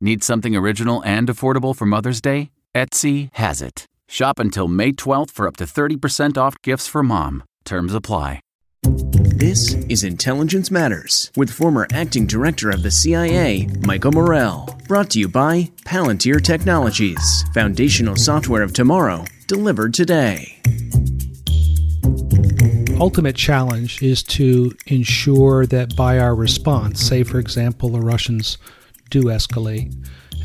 Need something original and affordable for Mother's Day? Etsy has it. Shop until May 12th for up to 30% off gifts for mom. Terms apply. This is Intelligence Matters with former acting director of the CIA, Michael Morell. Brought to you by Palantir Technologies, foundational software of tomorrow, delivered today. Ultimate challenge is to ensure that by our response, say, for example, the Russians do escalate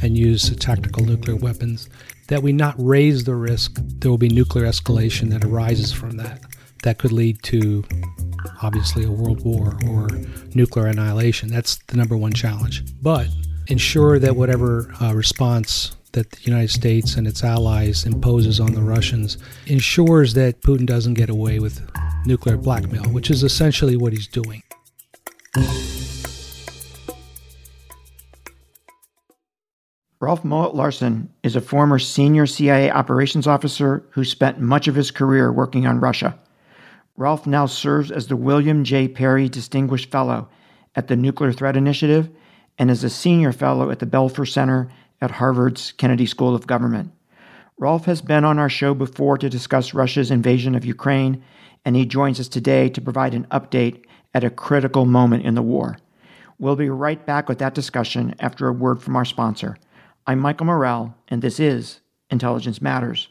and use tactical nuclear weapons, that we not raise the risk there will be nuclear escalation that arises from that. That could lead to obviously a world war or nuclear annihilation. That's the number one challenge. But ensure that whatever uh, response that the United States and its allies imposes on the Russians ensures that Putin doesn't get away with nuclear blackmail, which is essentially what he's doing. Rolf Mowatt-Larssen is a former senior CIA operations officer who spent much of his career working on Russia. Rolf now serves as the William J. Perry Distinguished Fellow at the Nuclear Threat Initiative and is a senior fellow at the Belfer Center at Harvard's Kennedy School of Government. Rolf has been on our show before to discuss Russia's invasion of Ukraine, and he joins us today to provide an update at a critical moment in the war. We'll be right back with that discussion after a word from our sponsor. I'm Michael Morell, and this is Intelligence Matters.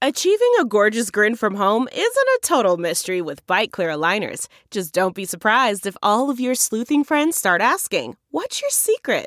Achieving a gorgeous grin from home isn't a total mystery with Byte clear aligners. Just don't be surprised if all of your sleuthing friends start asking, What's your secret?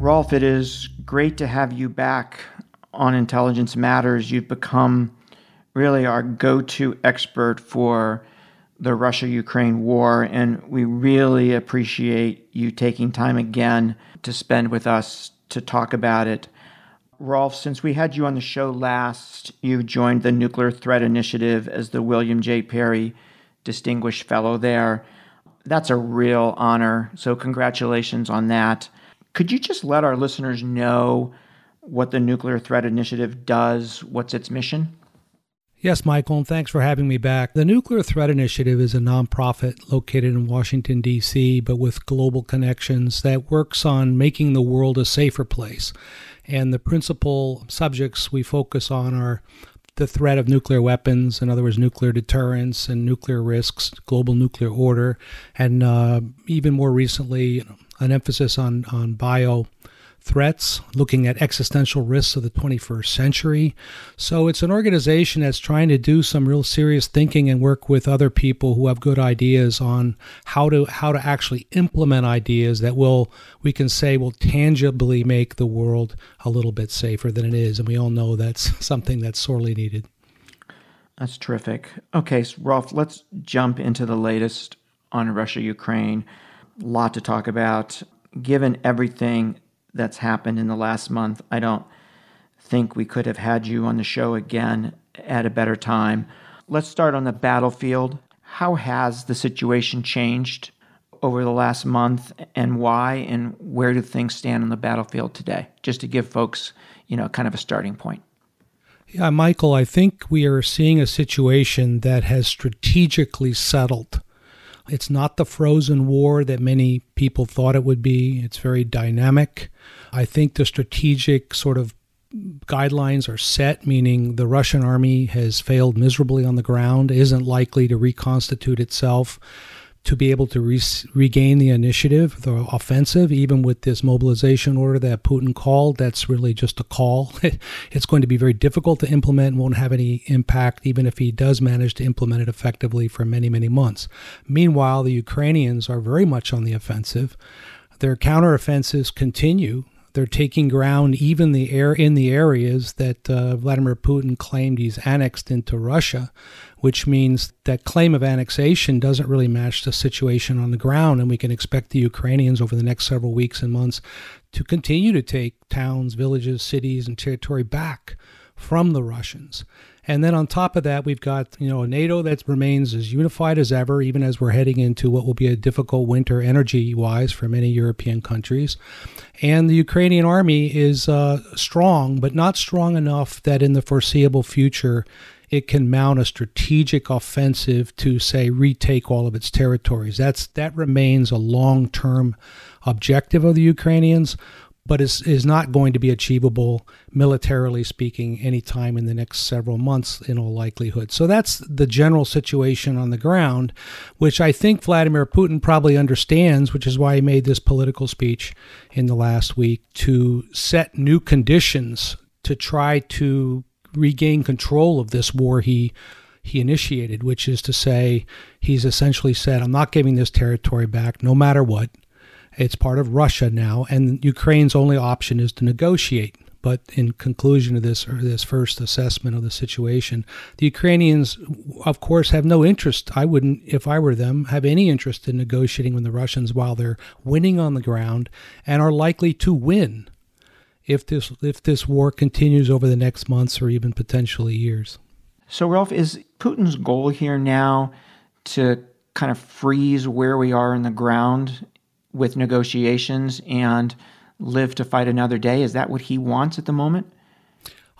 Rolf, it is great to have you back on Intelligence Matters. You've become really our go-to expert for the Russia Ukraine war, and we really appreciate you taking time again to spend with us to talk about it. Rolf, since we had you on the show last, you joined the Nuclear Threat Initiative as the William J. Perry Distinguished Fellow there. That's a real honor, so congratulations on that. Could you just let our listeners know what the Nuclear Threat Initiative does? What's its mission? Yes, Michael, and thanks for having me back. The Nuclear Threat Initiative is a nonprofit located in Washington, D.C., but with global connections that works on making the world a safer place. And the principal subjects we focus on are the threat of nuclear weapons, in other words, nuclear deterrence and nuclear risks, global nuclear order, and uh, even more recently, an emphasis on, on bio threats, looking at existential risks of the 21st century. So it's an organization that's trying to do some real serious thinking and work with other people who have good ideas on how to how to actually implement ideas that will we can say will tangibly make the world a little bit safer than it is. And we all know that's something that's sorely needed. That's terrific. Okay, so Rolf, let's jump into the latest on Russia Ukraine. Lot to talk about. Given everything that's happened in the last month. I don't think we could have had you on the show again at a better time. Let's start on the battlefield. How has the situation changed over the last month and why and where do things stand on the battlefield today? Just to give folks, you know, kind of a starting point. Yeah, Michael, I think we are seeing a situation that has strategically settled. It's not the frozen war that many people thought it would be. It's very dynamic. I think the strategic sort of guidelines are set, meaning the Russian army has failed miserably on the ground, isn't likely to reconstitute itself to be able to re- regain the initiative, the offensive, even with this mobilization order that Putin called. That's really just a call. it's going to be very difficult to implement and won't have any impact, even if he does manage to implement it effectively for many, many months. Meanwhile, the Ukrainians are very much on the offensive. Their counteroffensives continue they're taking ground even the air in the areas that uh, Vladimir Putin claimed he's annexed into Russia, which means that claim of annexation doesn't really match the situation on the ground, and we can expect the Ukrainians over the next several weeks and months to continue to take towns, villages, cities, and territory back from the Russians. And then on top of that, we've got you know NATO that remains as unified as ever, even as we're heading into what will be a difficult winter energy-wise for many European countries. And the Ukrainian army is uh, strong, but not strong enough that in the foreseeable future it can mount a strategic offensive to say retake all of its territories. That's that remains a long-term objective of the Ukrainians but is, is not going to be achievable militarily speaking anytime in the next several months in all likelihood. So that's the general situation on the ground, which I think Vladimir Putin probably understands, which is why he made this political speech in the last week to set new conditions to try to regain control of this war he he initiated, which is to say, he's essentially said, I'm not giving this territory back no matter what. It's part of Russia now, and Ukraine's only option is to negotiate. But in conclusion of this or this first assessment of the situation, the Ukrainians, of course, have no interest. I wouldn't, if I were them, have any interest in negotiating with the Russians while they're winning on the ground and are likely to win if this if this war continues over the next months or even potentially years. So, Ralph, is Putin's goal here now to kind of freeze where we are in the ground with negotiations and live to fight another day? Is that what he wants at the moment?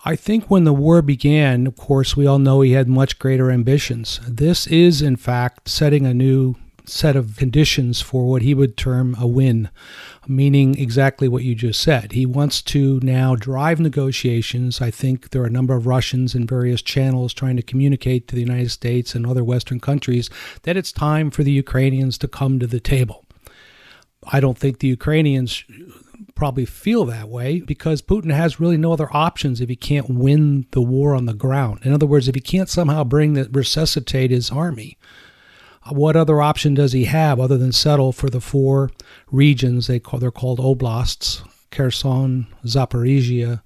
I think when the war began, of course, we all know he had much greater ambitions. This is, in fact, setting a new set of conditions for what he would term a win, meaning exactly what you just said. He wants to now drive negotiations. I think there are a number of Russians in various channels trying to communicate to the United States and other Western countries that it's time for the Ukrainians to come to the table. I don't think the Ukrainians probably feel that way because Putin has really no other options if he can't win the war on the ground. In other words, if he can't somehow bring the resuscitate his army, what other option does he have other than settle for the four regions they call they're called oblasts: Kherson, Zaporizhia,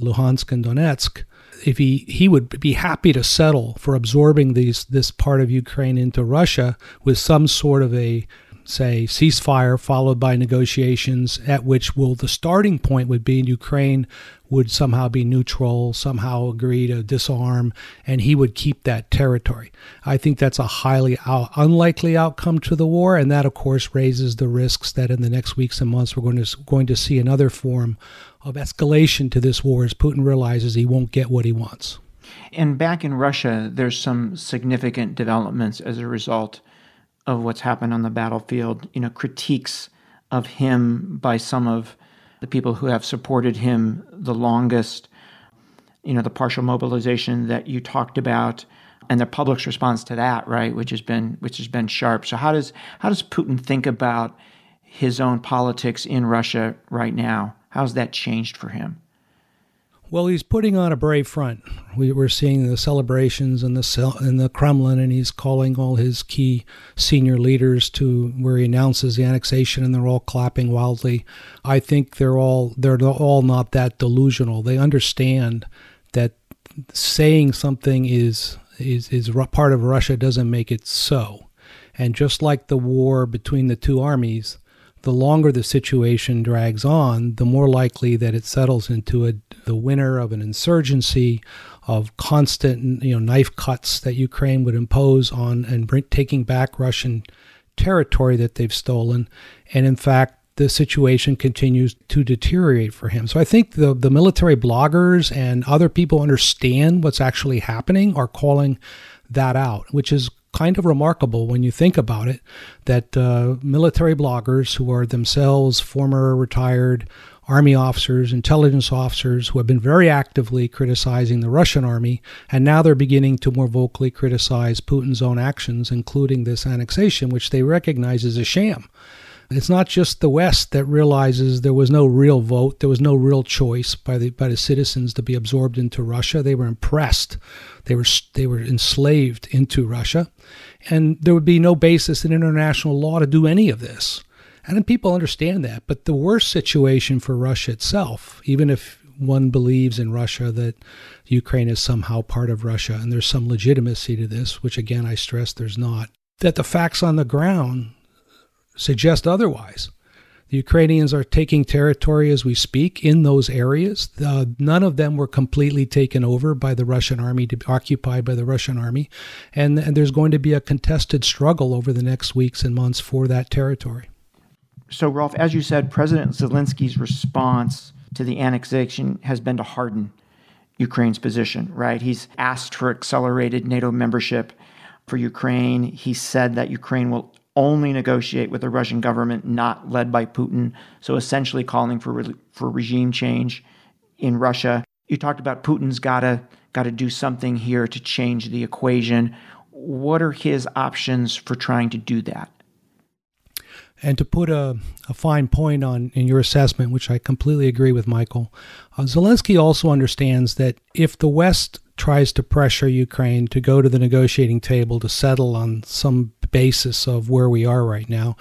Luhansk, and Donetsk? If he he would be happy to settle for absorbing these this part of Ukraine into Russia with some sort of a say ceasefire followed by negotiations at which will the starting point would be in Ukraine would somehow be neutral, somehow agree to disarm, and he would keep that territory. I think that's a highly out, unlikely outcome to the war, and that, of course, raises the risks that in the next weeks and months we're going to going to see another form of escalation to this war as Putin realizes he won't get what he wants. And back in Russia, there's some significant developments as a result of what's happened on the battlefield, you know, critiques of him by some of the people who have supported him the longest, you know, the partial mobilization that you talked about and the public's response to that, right, which has been which has been sharp. So how does how does Putin think about his own politics in Russia right now? How's that changed for him? Well, he's putting on a brave front. We were seeing the celebrations in the in the Kremlin, and he's calling all his key senior leaders to where he announces the annexation, and they're all clapping wildly. I think they're all they're all not that delusional. They understand that saying something is is is part of Russia doesn't make it so. And just like the war between the two armies, the longer the situation drags on, the more likely that it settles into a, the winter of an insurgency, of constant you know knife cuts that Ukraine would impose on and taking back Russian territory that they've stolen, and in fact the situation continues to deteriorate for him. So I think the the military bloggers and other people understand what's actually happening are calling that out, which is kind of remarkable when you think about it that uh, military bloggers who are themselves former retired army officers, intelligence officers who have been very actively criticizing the Russian army, and now they're beginning to more vocally criticize Putin's own actions, including this annexation, which they recognize as a sham. It's not just the West that realizes there was no real vote, there was no real choice by the by the citizens to be absorbed into Russia. They were impressed, they were they were enslaved into Russia, and there would be no basis in international law to do any of this. And people understand that. But the worst situation for Russia itself, even if one believes in Russia that Ukraine is somehow part of Russia, and there's some legitimacy to this, which again I stress there's not, that the facts on the ground suggest otherwise. The Ukrainians are taking territory as we speak in those areas. None of them were completely taken over by the Russian army, to, occupied by the Russian army. And, and there's going to be a contested struggle over the next weeks and months for that territory. So, Rolf, as you said, President Zelensky's response to the annexation has been to harden Ukraine's position, right? He's asked for accelerated NATO membership for Ukraine. He said that Ukraine will only negotiate with the Russian government not led by Putin, so essentially calling for re- for regime change in Russia. You talked about Putin's got to got to do something here to change the equation. What are his options for trying to do that? And to put a, a fine point on in your assessment, which I completely agree with Michael, uh, Zelensky also understands that if the West tries to pressure Ukraine to go to the negotiating table to settle on some basis of where we are right now.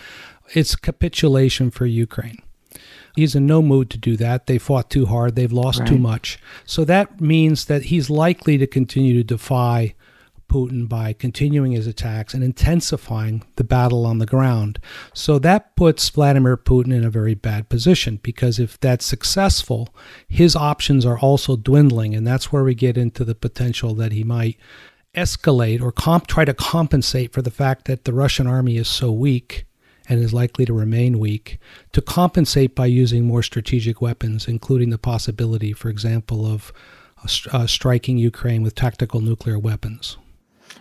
It's capitulation for Ukraine. He's in no mood to do that. They fought too hard. They've lost right. too much. So that means that he's likely to continue to defy Putin by continuing his attacks and intensifying the battle on the ground. So that puts Vladimir Putin in a very bad position because if that's successful, his options are also dwindling. And that's where we get into the potential that he might escalate or comp- try to compensate for the fact that the Russian army is so weak and is likely to remain weak, to compensate by using more strategic weapons, including the possibility, for example, of uh, striking Ukraine with tactical nuclear weapons.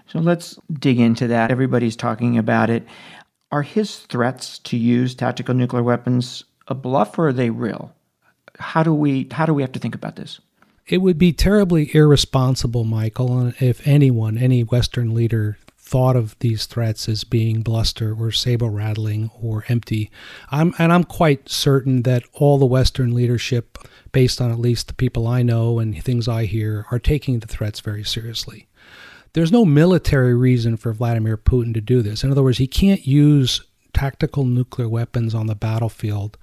So let's dig into that. Everybody's talking about it. Are his threats to use tactical nuclear weapons a bluff or are they real? How do we how do we have to think about this? It would be terribly irresponsible, Michael, if anyone, any Western leader, thought of these threats as being bluster or saber rattling or empty. I'm, and I'm quite certain that all the Western leadership, based on at least the people I know and things I hear, are taking the threats very seriously. There's no military reason for Vladimir Putin to do this. In other words, he can't use tactical nuclear weapons on the battlefield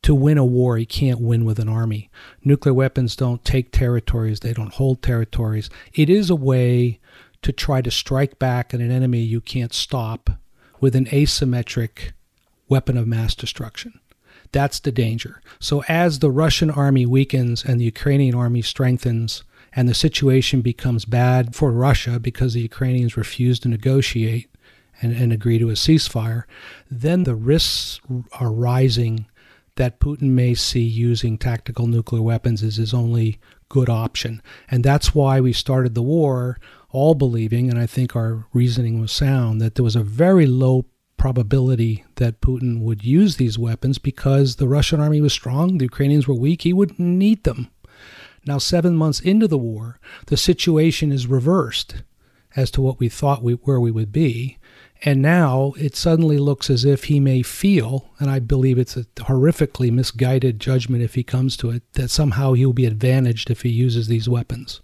to win a war, he can't win with an army. Nuclear weapons don't take territories, they don't hold territories. It is a way to try to strike back at an enemy you can't stop with an asymmetric weapon of mass destruction. That's the danger. So, as the Russian army weakens and the Ukrainian army strengthens, and the situation becomes bad for Russia because the Ukrainians refuse to negotiate and, and agree to a ceasefire, then the risks are rising that Putin may see using tactical nuclear weapons as his only good option. And that's why we started the war all believing, and I think our reasoning was sound, that there was a very low probability that Putin would use these weapons because the Russian army was strong, the Ukrainians were weak, he wouldn't need them. Now, seven months into the war, the situation is reversed as to what we thought we, where we would be. And now it suddenly looks as if he may feel, and I believe it's a horrifically misguided judgment if he comes to it, that somehow he'll be advantaged if he uses these weapons.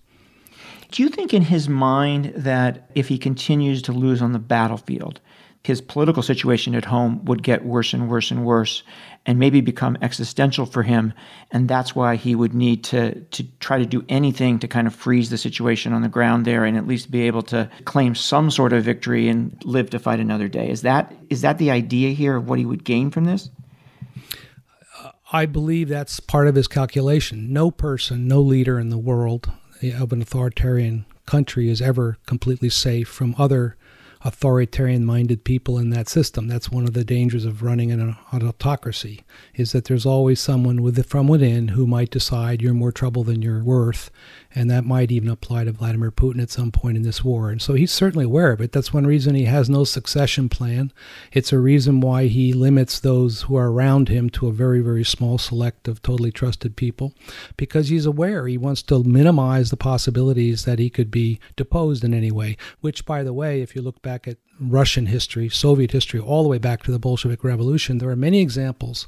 Do you think in his mind that if he continues to lose on the battlefield, his political situation at home would get worse and worse and worse and maybe become existential for him. And that's why he would need to to try to do anything to kind of freeze the situation on the ground there and at least be able to claim some sort of victory and live to fight another day. Is that is that the idea here of what he would gain from this? I believe that's part of his calculation. No person, no leader in the world of an authoritarian country is ever completely safe from other authoritarian minded people in that system. That's one of the dangers of running an autocracy is that there's always someone with from within who might decide you're more trouble than you're worth and that might even apply to Vladimir Putin at some point in this war. And so he's certainly aware of it. That's one reason he has no succession plan. It's a reason why he limits those who are around him to a very, very small select of totally trusted people because he's aware he wants to minimize the possibilities that he could be deposed in any way, which, by the way, if you look back at Russian history, Soviet history, all the way back to the Bolshevik Revolution, there are many examples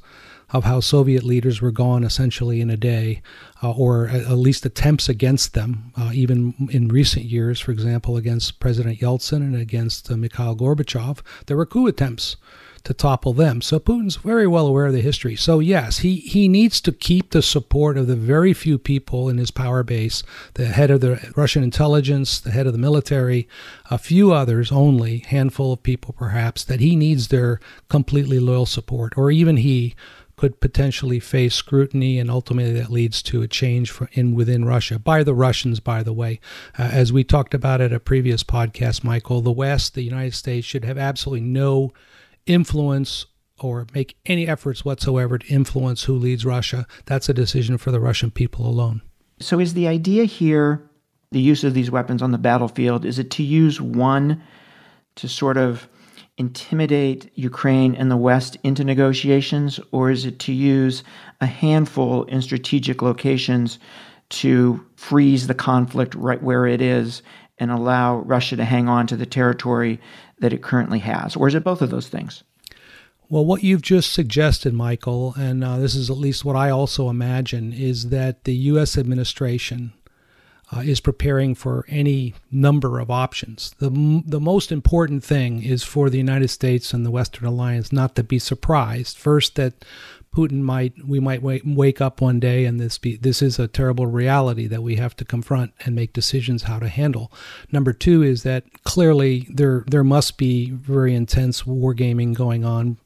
of how Soviet leaders were gone essentially in a day, uh, or at least attempts against them, uh, even in recent years, for example, against President Yeltsin and against uh, Mikhail Gorbachev. There were coup attempts to topple them. So Putin's very well aware of the history. So yes, he, he needs to keep the support of the very few people in his power base, the head of the Russian intelligence, the head of the military, a few others only, handful of people perhaps, that he needs their completely loyal support, or even he could potentially face scrutiny, and ultimately that leads to a change in within Russia by the Russians. By the way, uh, as we talked about at a previous podcast, Michael, the West, the United States, should have absolutely no influence or make any efforts whatsoever to influence who leads Russia. That's a decision for the Russian people alone. So, is the idea here the use of these weapons on the battlefield? Is it to use one to sort of intimidate Ukraine and the West into negotiations, or is it to use a handful in strategic locations to freeze the conflict right where it is and allow Russia to hang on to the territory that it currently has? Or is it both of those things? Well, what you've just suggested, Michael, and uh, this is at least what I also imagine, is that the U.S. administration uh, is preparing for any number of options. The, the most important thing is for the United States and the Western alliance not to be surprised. First, that Putin might we might wake, up one day and this be this is a terrible reality that we have to confront and make decisions how to handle. Number two is that clearly there there must be very intense wargaming going on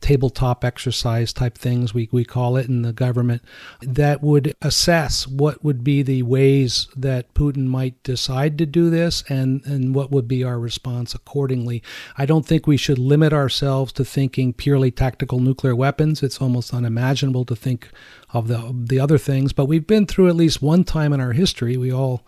tabletop exercise type things we, we call it in the government that would assess what would be the ways that Putin might decide to do this and, and what would be our response accordingly. I don't think we should limit ourselves to thinking purely tactical nuclear weapons. It's almost unimaginable to think of the the other things, but we've been through at least one time in our history. We all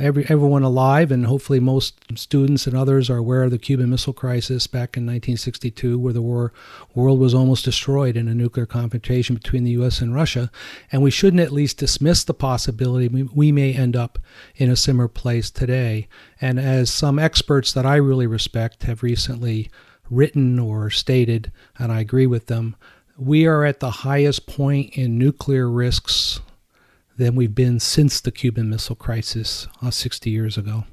every everyone alive, and hopefully most students and others are aware of the Cuban Missile Crisis back in 1962, where the war, world was almost destroyed in a nuclear confrontation between the U.S. and Russia. And we shouldn't at least dismiss the possibility we, we may end up in a similar place today. And as some experts that I really respect have recently written or stated, and I agree with them, we are at the highest point in nuclear risks than we've been since the Cuban Missile Crisis uh, 60 years ago.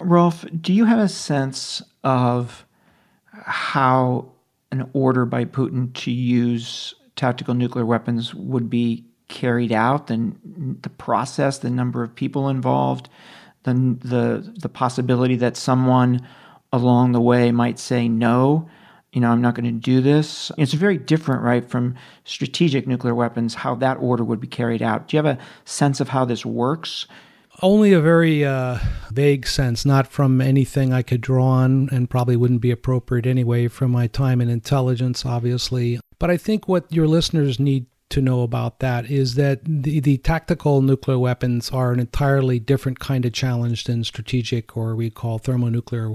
Rolf, do you have a sense of how an order by Putin to use tactical nuclear weapons would be carried out, and the process, the number of people involved, the, the, the possibility that someone along the way might say no? You know, I'm not going to do this. It's very different, right, from strategic nuclear weapons, how that order would be carried out. Do you have a sense of how this works? Only a very uh, vague sense, not from anything I could draw on, and probably wouldn't be appropriate anyway from my time in intelligence, obviously. But I think what your listeners need to know about that is that the, the tactical nuclear weapons are an entirely different kind of challenge than strategic or we call thermonuclear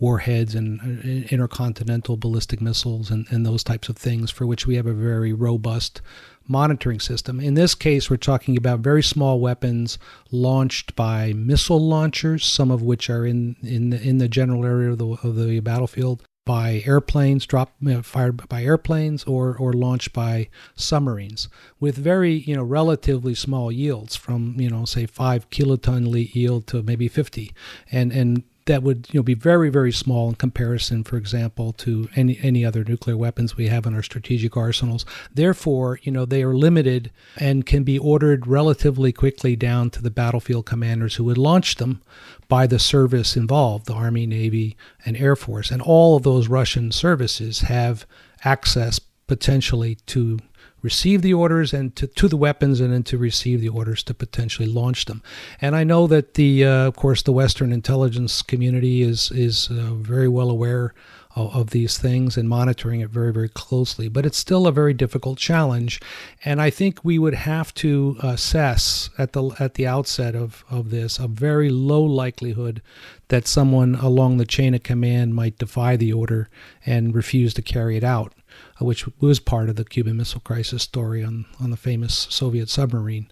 warheads and uh, intercontinental ballistic missiles and, and those types of things for which we have a very robust monitoring system. In this case, we're talking about very small weapons launched by missile launchers, some of which are in in the, in the general area of the, of the battlefield, by airplanes, dropped fired by airplanes, or or launched by submarines, with very you know relatively small yields, from you know say five kiloton yield to maybe 50, and and that would you know be very very small in comparison for example to any any other nuclear weapons we have in our strategic arsenals. Therefore you know they are limited and can be ordered relatively quickly down to the battlefield commanders who would launch them by the service involved the army navy and air force. And all of those russian services have access potentially to receive the orders and to, to the weapons and then to receive the orders to potentially launch them. And I know that the, uh, of course, the Western intelligence community is, is uh, very well aware of, of, these things and monitoring it very, very closely. But it's still a very difficult challenge. And I think we would have to assess at the, at the outset of, of this a very low likelihood that someone along the chain of command might defy the order and refuse to carry it out Uh, which was part of the Cuban Missile Crisis story on, on the famous Soviet submarine.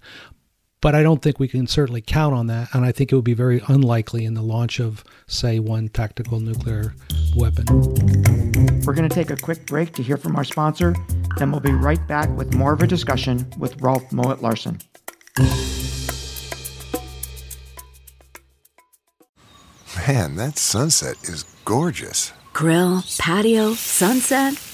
But I don't think we can certainly count on that, and I think it would be very unlikely in the launch of, say, one tactical nuclear weapon. We're going to take a quick break to hear from our sponsor, then we'll be right back with more of a discussion with Rolf Mowatt-Larssen. Man, that sunset is gorgeous. Grill, patio, sunset.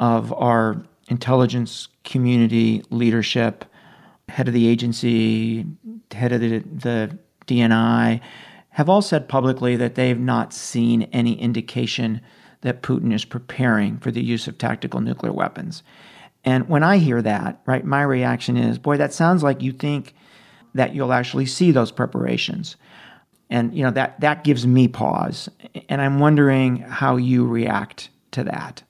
of our intelligence community leadership, head of the agency, head of the, the DNI, have all said publicly that they've not seen any indication that Putin is preparing for the use of tactical nuclear weapons. And when I hear that, right, my reaction is, boy, that sounds like you think that you'll actually see those preparations. And you know that that gives me pause. And i'm wondering how you react to that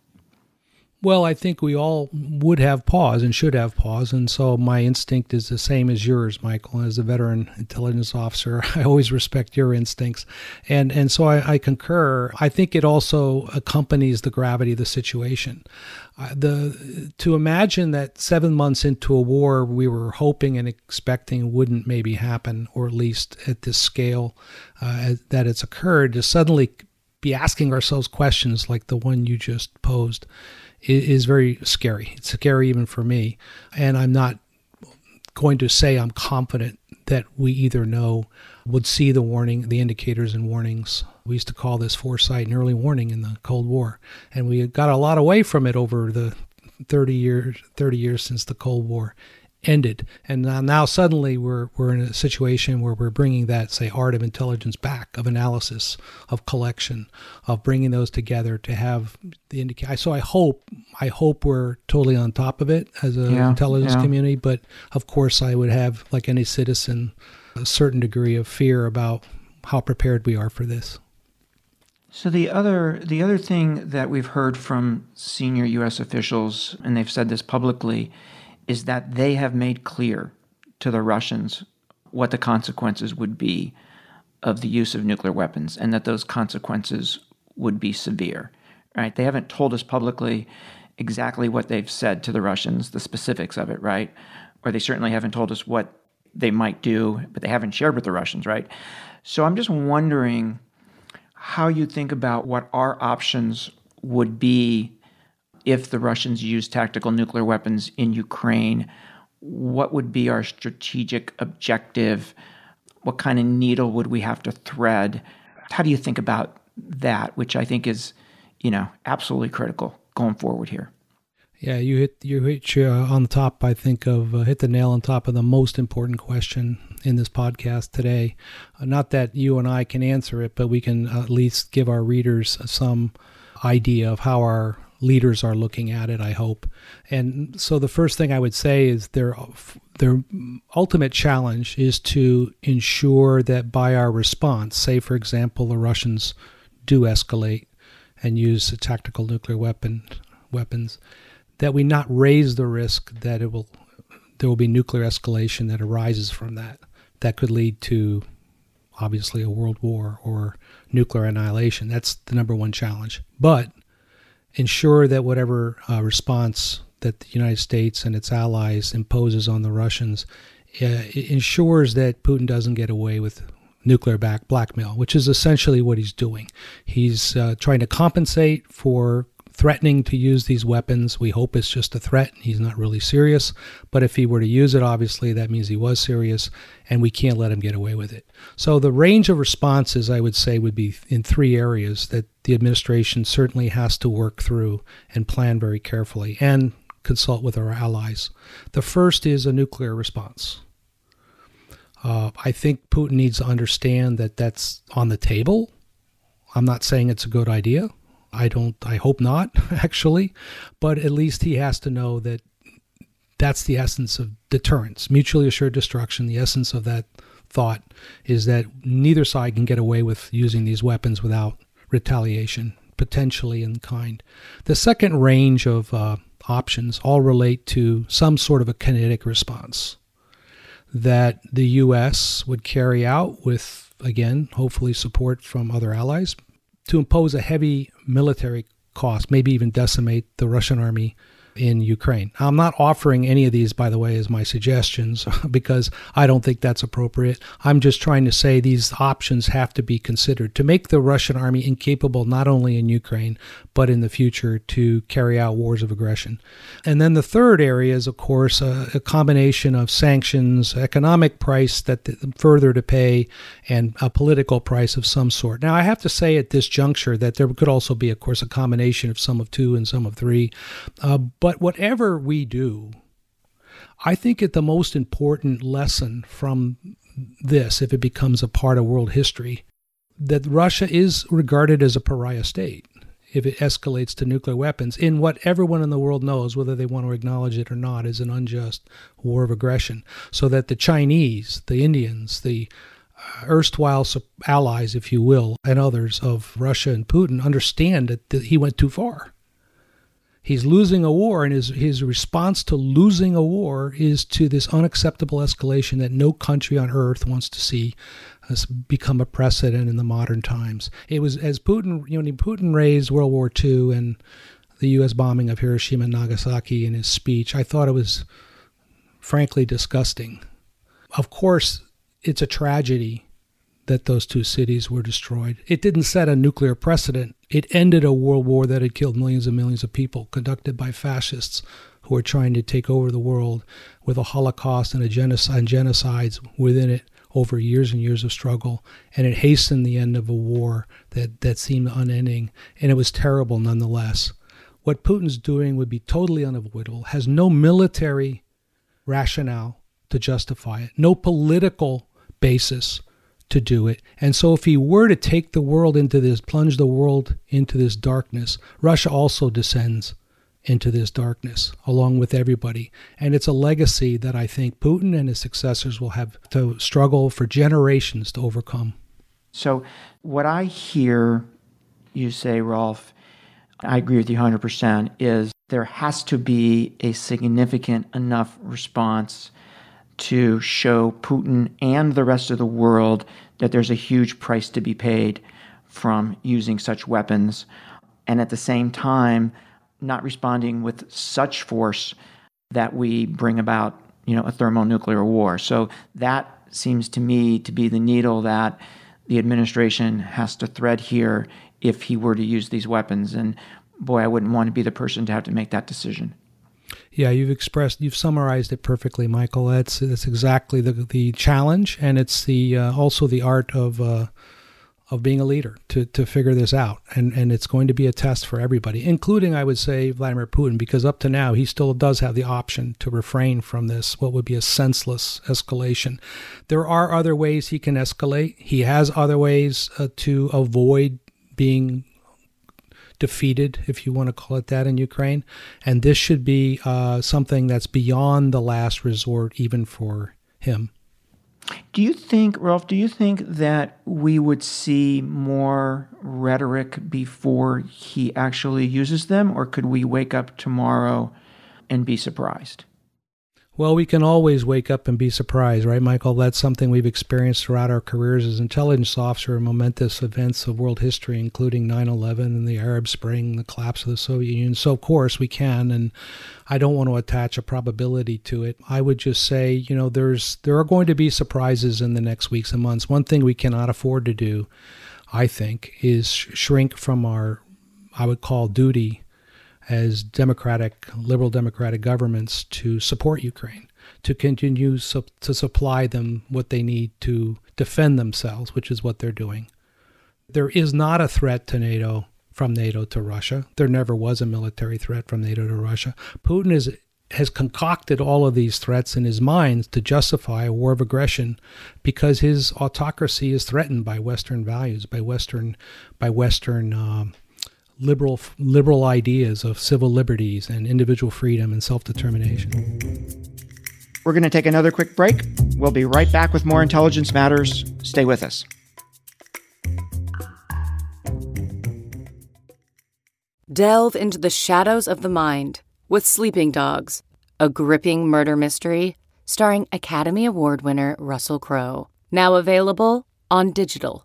well i think we all would have pause and should have pause and so my instinct is the same as yours michael. As a veteran intelligence officer i always respect your instincts. And and so i, I concur. I think it also accompanies the gravity of the situation. The to imagine that seven months into a war we were hoping and expecting wouldn't maybe happen, or at least at this scale uh, that it's occurred, to suddenly be asking ourselves questions like the one you just posed is very scary. It's scary even for me, and I'm not going to say I'm confident that we either know would see the warning, the indicators and warnings. We used to call this foresight and early warning in the Cold War, and we got a lot away from it over the 30 years 30 years since the Cold War ended. And now, now suddenly we're we're in a situation where we're bringing that say art of intelligence back, of analysis, of collection, of bringing those together to have the indicate. So I hope I hope we're totally on top of it as an yeah, intelligence yeah. community. But of course, I would have like any citizen a certain degree of fear about how prepared we are for this. So the other the other thing that we've heard from senior US officials and they've said this publicly is that they have made clear to the Russians what the consequences would be of the use of nuclear weapons and that those consequences would be severe. Right? They haven't told us publicly exactly what they've said to the Russians, the specifics of it, right? Or they certainly haven't told us what they might do, but they haven't shared with the Russians, right? So I'm just wondering how you think about what our options would be if the Russians use tactical nuclear weapons in Ukraine. What would be our strategic objective? What kind of needle would we have to thread? How do you think about that, which I think is, you know, absolutely critical going forward here? Yeah, you hit you hit uh, on the top. I think of uh, hit the nail on top of the most important question in this podcast today. Uh, not that you and I can answer it, but we can at least give our readers some idea of how our leaders are looking at it. I hope. And so the first thing I would say is their their ultimate challenge is to ensure that by our response, say for example, the Russians do escalate and use tactical nuclear weapon weapons that we not raise the risk that it will there will be nuclear escalation that arises from that that could lead to obviously a world war or nuclear annihilation that's the number one challenge but ensure that whatever uh, response that the United States and its allies imposes on the Russians uh, ensures that Putin doesn't get away with nuclear back blackmail, which is essentially what he's doing. He's uh, trying to compensate for threatening to use these weapons. We hope it's just a threat. He's not really serious. But if he were to use it, obviously, that means he was serious, and we can't let him get away with it. So the range of responses, I would say, would be in three areas that the administration certainly has to work through and plan very carefully and consult with our allies. The first is a nuclear response. Uh, I think Putin needs to understand that that's on the table. I'm not saying it's a good idea. I don't. I hope not, actually, but at least he has to know that that's the essence of deterrence, mutually assured destruction. The essence of that thought is that neither side can get away with using these weapons without retaliation, potentially in kind. The second range of uh, options all relate to some sort of a kinetic response that the U.S. would carry out with, again, hopefully support from other allies to impose a heavy military cost, maybe even decimate the Russian army in Ukraine. I'm not offering any of these, by the way, as my suggestions because I don't think that's appropriate. I'm just trying to say these options have to be considered to make the Russian army incapable not only in Ukraine, but in the future to carry out wars of aggression. And then the third area is, of course, a, a combination of sanctions, economic price that further to pay, and a political price of some sort. Now, I have to say at this juncture that there could also be, of course, a combination of some of two and some of three. Uh, but whatever we do, I think it the most important lesson from this, if it becomes a part of world history, that Russia is regarded as a pariah state if it escalates to nuclear weapons in what everyone in the world knows, whether they want to acknowledge it or not, is an unjust war of aggression. So that the Chinese, the Indians, the uh, erstwhile allies, if you will, and others of Russia and Putin understand that, that he went too far. He's losing a war, and his, his response to losing a war is to this unacceptable escalation that no country on earth wants to see has become a precedent in the modern times. It was as Putin, you know, Putin raised World War II and the U.S. bombing of Hiroshima and Nagasaki in his speech. I thought it was frankly disgusting. Of course, it's a tragedy that those two cities were destroyed. It didn't set a nuclear precedent. It ended a world war that had killed millions and millions of people, conducted by fascists who were trying to take over the world with a Holocaust and a genocide and genocides within it over years and years of struggle. And it hastened the end of a war that, that seemed unending. And it was terrible nonetheless. What Putin's doing would be totally unavoidable, has no military rationale to justify it, no political basis to do it. And so, if he were to take the world into this, plunge the world into this darkness, Russia also descends into this darkness along with everybody. And it's a legacy that I think Putin and his successors will have to struggle for generations to overcome. So, what I hear you say, Rolf, I agree with you 100%, is there has to be a significant enough response to show Putin and the rest of the world that there's a huge price to be paid from using such weapons. And at the same time, not responding with such force that we bring about, you know, a thermonuclear war. So that seems to me to be the needle that the administration has to thread here if he were to use these weapons. And boy, I wouldn't want to be the person to have to make that decision. Yeah, you've expressed, you've summarized it perfectly, Michael. That's that's exactly the the challenge, and it's the uh, also the art of uh, of being a leader to to figure this out, and and it's going to be a test for everybody, including I would say Vladimir Putin, because up to now he still does have the option to refrain from this what would be a senseless escalation. There are other ways he can escalate. He has other ways uh, to avoid being defeated, if you want to call it that, in Ukraine. And this should be uh, something that's beyond the last resort, even for him. Do you think, Ralph, do you think that we would see more rhetoric before he actually uses them, or could we wake up tomorrow and be surprised? Well, we can always wake up and be surprised, right, Michael? That's something we've experienced throughout our careers as intelligence officer in momentous events of world history, including 9 11 and the Arab Spring, the collapse of the Soviet Union. So, of course, we can, and I don't want to attach a probability to it. I would just say, you know, there's there are going to be surprises in the next weeks and months. One thing we cannot afford to do, I think, is shrink from our, I would call duty as democratic, liberal democratic governments to support Ukraine, to continue su- to supply them what they need to defend themselves, which is what they're doing. There is not a threat to NATO from NATO to Russia. There never was a military threat from NATO to Russia. Putin is has concocted all of these threats in his mind to justify a war of aggression because his autocracy is threatened by Western values, by Western, by Western um, liberal liberal ideas of civil liberties and individual freedom and self determination. We're going to take another quick break. We'll be right back with more Intelligence Matters. Stay with us. Delve into the shadows of the mind with Sleeping Dogs, a gripping murder mystery starring Academy Award winner Russell Crowe. Now available on digital.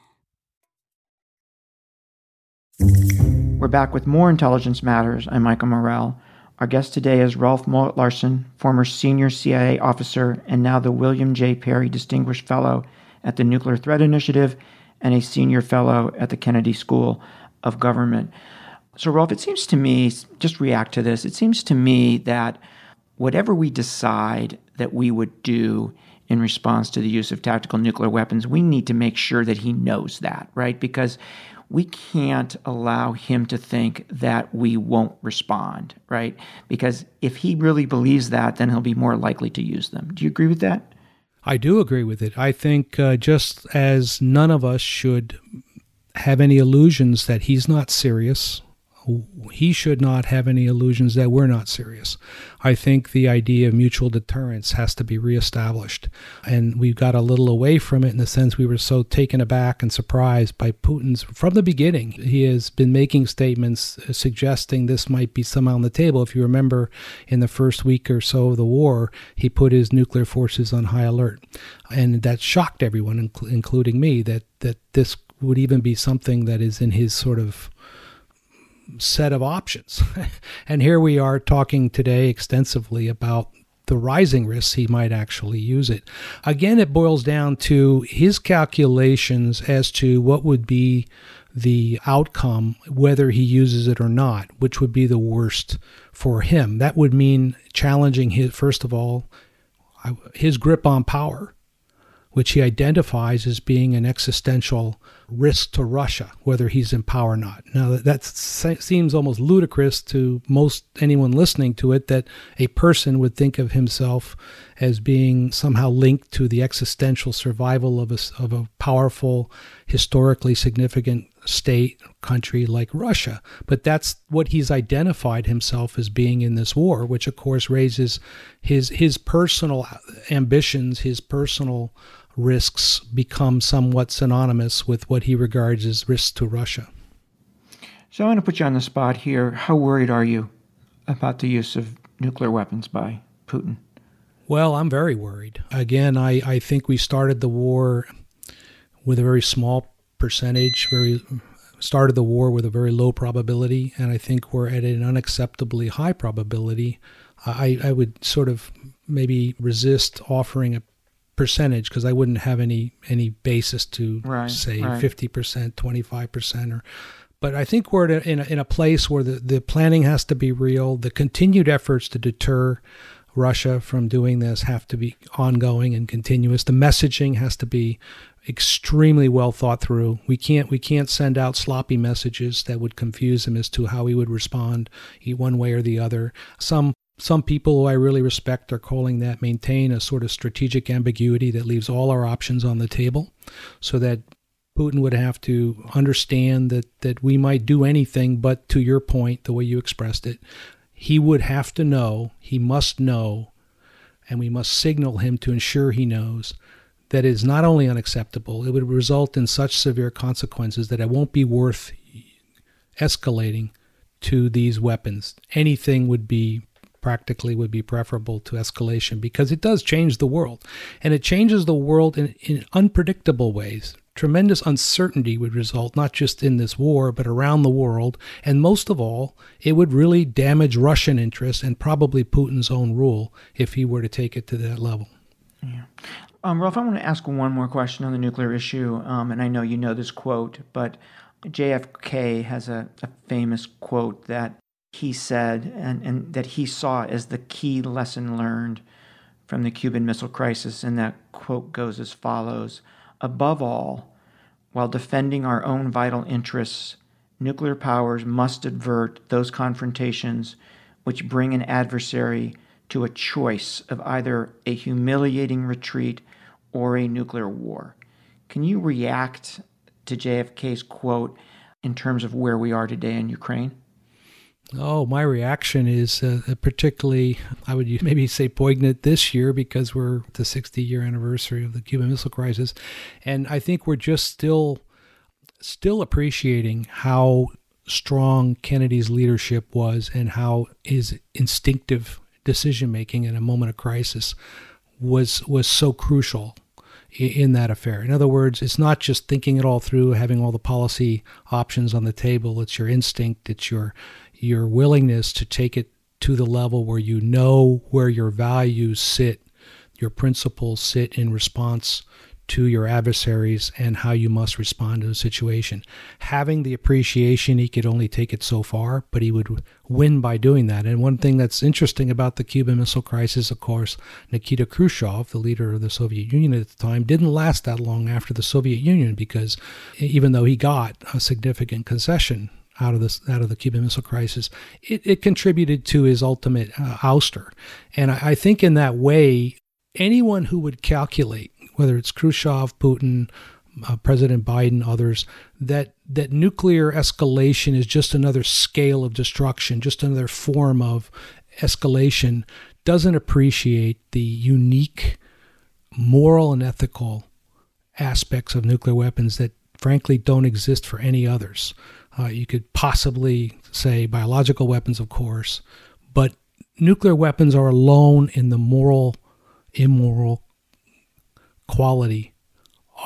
We're back with more Intelligence Matters. I'm Michael Morell. Our guest today is Rolf Larssen, former senior CIA officer and now the William J. Perry Distinguished Fellow at the Nuclear Threat Initiative and a senior fellow at the Kennedy School of Government. So, Rolf, it seems to me, just react to this, it seems to me that whatever we decide that we would do in response to the use of tactical nuclear weapons, we need to make sure that he knows that, right? Because we can't allow him to think that we won't respond, right? Because if he really believes that, then he'll be more likely to use them. Do you agree with that? I do agree with it. I think uh, just as none of us should have any illusions that he's not serious he should not have any illusions that we're not serious. I think the idea of mutual deterrence has to be reestablished. And we got a little away from it in the sense we were so taken aback and surprised by Putin's, from the beginning, he has been making statements suggesting this might be somehow on the table. If you remember, in the first week or so of the war, he put his nuclear forces on high alert. And that shocked everyone, including me, that, that this would even be something that is in his sort of set of options. and here we are talking today extensively about the rising risks he might actually use it. Again, it boils down to his calculations as to what would be the outcome, whether he uses it or not, which would be the worst for him. That would mean challenging his, first of all, his grip on power which he identifies as being an existential risk to Russia, whether he's in power or not. Now, that, seems almost ludicrous to most anyone listening to it that a person would think of himself as being somehow linked to the existential survival of a, of a powerful, historically significant state, country like Russia. But that's what he's identified himself as being in this war, which of course raises his his personal ambitions, his personal risks become somewhat synonymous with what he regards as risks to Russia. So I want to put you on the spot here. How worried are you about the use of nuclear weapons by Putin? Well, I'm very worried. Again, I, I think we started the war with a very small percentage, very started the war with a very low probability, and I think we're at an unacceptably high probability. I, I would sort of maybe resist offering a percentage because I wouldn't have any any basis to right, say fifty percent, twenty five percent, or. But I think we're in a, in a place where the, the planning has to be real. The continued efforts to deter Russia from doing this have to be ongoing and continuous. The messaging has to be extremely well thought through. We can't we can't send out sloppy messages that would confuse him as to how he would respond one way or the other. Some some people who I really respect are calling that maintain a sort of strategic ambiguity that leaves all our options on the table so that Putin would have to understand that, that we might do anything, but to your point, the way you expressed it, he would have to know, he must know, and we must signal him to ensure he knows that it is not only unacceptable, it would result in such severe consequences that it won't be worth escalating to these weapons. Anything would be practically would be preferable to escalation because it does change the world. And it changes the world in, in unpredictable ways. Tremendous uncertainty would result not just in this war, but around the world. And most of all, it would really damage Russian interests and probably Putin's own rule if he were to take it to that level. Yeah. Um, Rolf, I want to ask one more question on the nuclear issue. Um, and I know you know this quote, but JFK has a, a famous quote that he said and, and that he saw as the key lesson learned from the Cuban Missile Crisis. And that quote goes as follows Above all, while defending our own vital interests, nuclear powers must avert those confrontations which bring an adversary to a choice of either a humiliating retreat or a nuclear war. Can you react to JFK's quote in terms of where we are today in Ukraine? Oh, my reaction is uh, particularly, I would maybe say poignant this year because we're the 60 year anniversary of the Cuban Missile Crisis. And I think we're just still, still appreciating how strong Kennedy's leadership was and how his instinctive decision making in a moment of crisis was was so crucial in that affair. In other words, it's not just thinking it all through, having all the policy options on the table. It's your instinct, it's your your willingness to take it to the level where you know where your values sit, your principles sit in response to your adversaries and how you must respond to the situation. Having the appreciation, he could only take it so far, but he would win by doing that. And one thing that's interesting about the Cuban Missile Crisis, of course, Nikita Khrushchev, the leader of the Soviet Union at the time, didn't last that long after the Soviet Union because even though he got a significant concession out of this out of the Cuban Missile Crisis, it, it contributed to his ultimate uh, ouster. And I, I think in that way, anyone who would calculate whether it's Khrushchev, Putin, uh, President Biden, others, that that nuclear escalation is just another scale of destruction, just another form of escalation, doesn't appreciate the unique moral and ethical aspects of nuclear weapons that frankly don't exist for any others. Uh, you could possibly say biological weapons, of course, but nuclear weapons are alone in the moral, immoral quality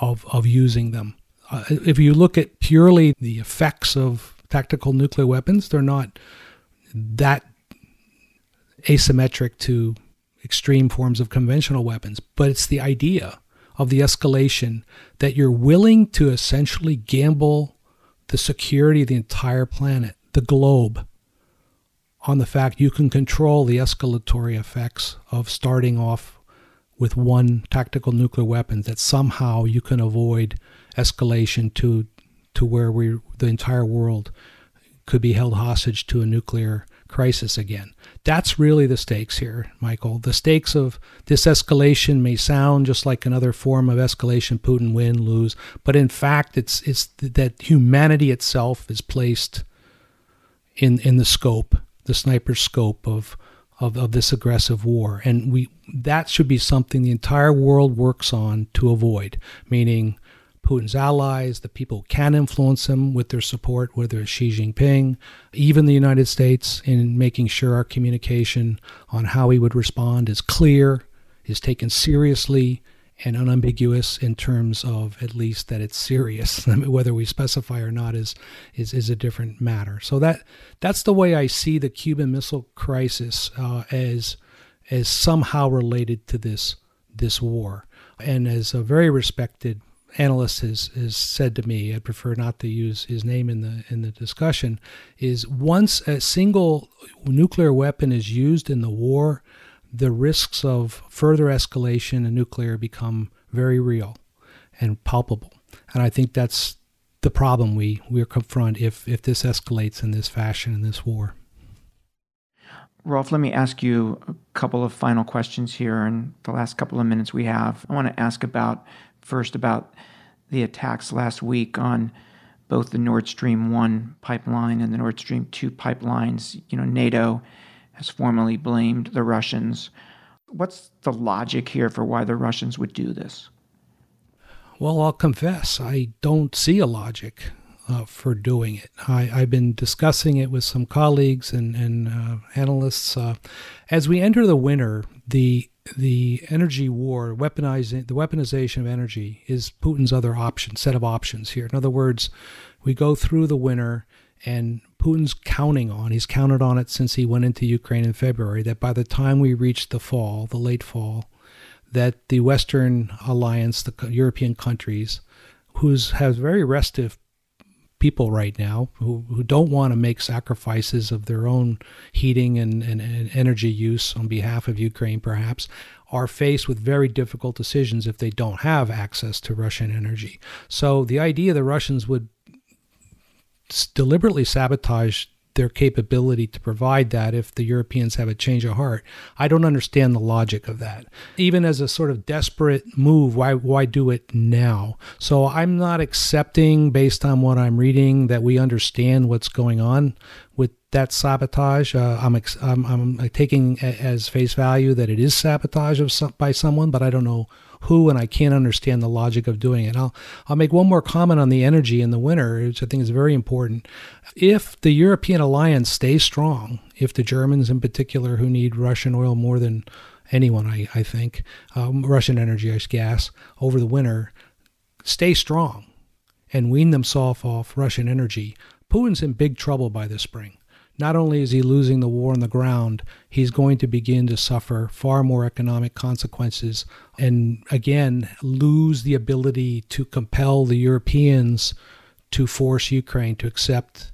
of, of using them. Uh, if you look at purely the effects of tactical nuclear weapons, they're not that asymmetric to extreme forms of conventional weapons, but it's the idea of the escalation that you're willing to essentially gamble the security of the entire planet, the globe, on the fact you can control the escalatory effects of starting off with one tactical nuclear weapon that somehow you can avoid escalation to to where we the entire world could be held hostage to a nuclear crisis again. That's really the stakes here, Michael. The stakes of this escalation may sound just like another form of escalation Putin win lose, but in fact it's it's that humanity itself is placed in in the scope, the sniper's scope of of, of this aggressive war. And we that should be something the entire world works on to avoid, meaning Putin's allies, the people who can influence him with their support, whether it's Xi Jinping, even the United States, in making sure our communication on how he would respond is clear, is taken seriously, and unambiguous in terms of at least that it's serious. Whether we specify or not is, is is a different matter. So that that's the way I see the Cuban Missile Crisis uh, as as somehow related to this this war. And as a very respected analyst has, has said to me, I'd prefer not to use his name in the in the discussion, is once a single nuclear weapon is used in the war, the risks of further escalation and nuclear become very real and palpable. And I think that's the problem we, we confront if, if this escalates in this fashion in this war. Rolf, let me ask you a couple of final questions here in the last couple of minutes we have. I want to ask about first about the attacks last week on both the Nord Stream 1 pipeline and the Nord Stream 2 pipelines. You know, NATO has formally blamed the Russians. What's the logic here for why the Russians would do this? Well, I'll confess, I don't see a logic uh, for doing it. I, have been discussing it with some colleagues and, and uh, analysts. Uh, as we enter the winter, the the energy war, weaponizing the weaponization of energy, is Putin's other option set of options here. In other words, we go through the winter, and Putin's counting on he's counted on it since he went into Ukraine in February that by the time we reach the fall, the late fall, that the Western alliance, the European countries, who's has very restive people right now who, who don't want to make sacrifices of their own heating and, and, and energy use on behalf of Ukraine, perhaps, are faced with very difficult decisions if they don't have access to Russian energy. So the idea the Russians would deliberately sabotage their capability to provide that if the Europeans have a change of heart. I don't understand the logic of that. Even as a sort of desperate move, why why do it now? So I'm not accepting based on what I'm reading that we understand what's going on with that sabotage. Uh, I'm, I'm, I'm taking as face value that it is sabotage of some, by someone, but I don't know who, and I can't understand the logic of doing it. I'll, I'll make one more comment on the energy in the winter, which I think is very important. If the European alliance stays strong, if the Germans in particular, who need Russian oil more than anyone, I, I think, um, Russian energy, as gas, over the winter, stay strong and wean themselves off Russian energy, Putin's in big trouble by the spring not only is he losing the war on the ground, he's going to begin to suffer far more economic consequences and again lose the ability to compel the Europeans to force Ukraine to accept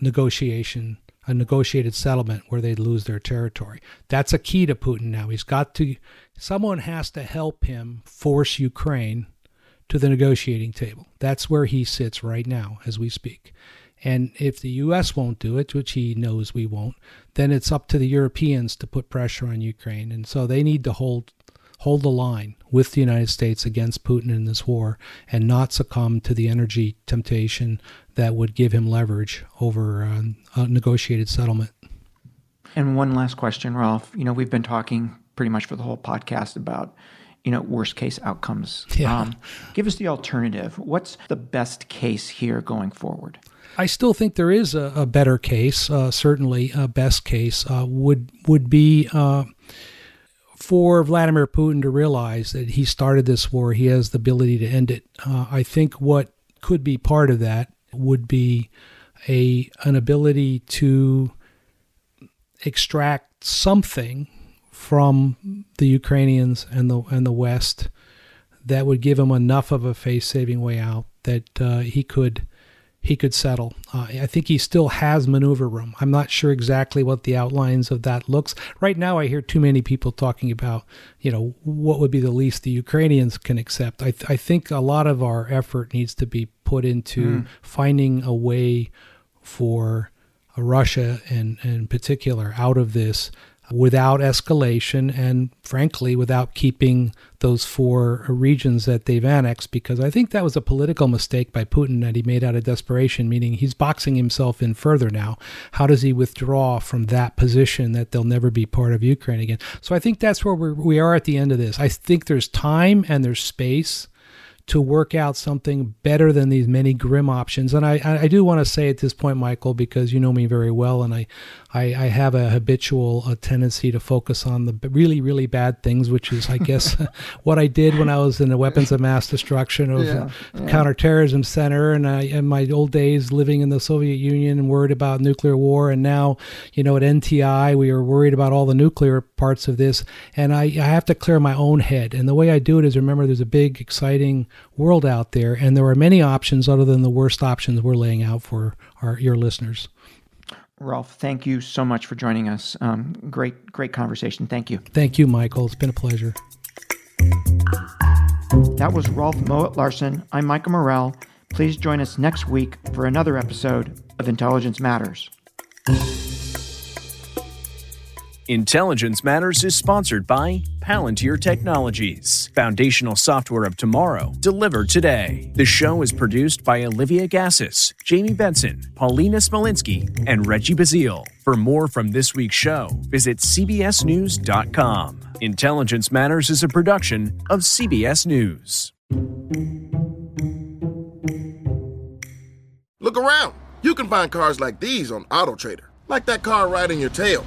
negotiation a negotiated settlement where they lose their territory. That's a key to Putin now. He's got to someone has to help him force Ukraine to the negotiating table. That's where he sits right now as we speak. And if the U.S. won't do it, which he knows we won't, then it's up to the Europeans to put pressure on Ukraine. And so they need to hold hold the line with the United States against Putin in this war and not succumb to the energy temptation that would give him leverage over uh, a negotiated settlement. And one last question, Rolf. You know, we've been talking pretty much for the whole podcast about you know worst case outcomes. Yeah. Um, give us the alternative. What's the best case here going forward? I still think there is a, a better case. Uh, certainly, a best case uh, would would be uh, for Vladimir Putin to realize that he started this war. He has the ability to end it. Uh, I think what could be part of that would be a an ability to extract something from the Ukrainians and the and the West that would give him enough of a face saving way out that uh, he could he could settle. Uh, I think he still has maneuver room. I'm not sure exactly what the outlines of that looks. Right now, I hear too many people talking about, you know, what would be the least the Ukrainians can accept. I, th- I think a lot of our effort needs to be put into mm. finding a way for Russia and in particular out of this without escalation and frankly without keeping those four regions that they've annexed because I think that was a political mistake by Putin that he made out of desperation meaning he's boxing himself in further now. How does he withdraw from that position that they'll never be part of Ukraine again? So I think that's where we're, we are at the end of this. I think there's time and there's space to work out something better than these many grim options. And I, I do want to say at this point, Michael, because you know me very well, and I, I, I have a habitual a tendency to focus on the really, really bad things, which is, I guess, what I did when I was in the weapons of mass destruction of yeah, yeah. counterterrorism center, and I, in my old days living in the Soviet Union and worried about nuclear war, and now, you know, at NTI we are worried about all the nuclear parts of this, and I, I have to clear my own head. And the way I do it is remember there's a big, exciting world out there, and there are many options other than the worst options we're laying out for our your listeners. Rolf, thank you so much for joining us. Um, great, great conversation. Thank you. Thank you, Michael. It's been a pleasure. That was Rolf Mowatt-Larssen. I'm Michael Morell. Please join us next week for another episode of Intelligence Matters. Intelligence Matters is sponsored by Palantir Technologies, foundational software of tomorrow, delivered today. The show is produced by Olivia Gazis, Jamie Benson, Paulina Smolinski, and Reggie Bazile. For more from this week's show, visit CBSNews.com. Intelligence Matters is a production of CBS News. Look around. You can find cars like these on AutoTrader, like that car riding your tail.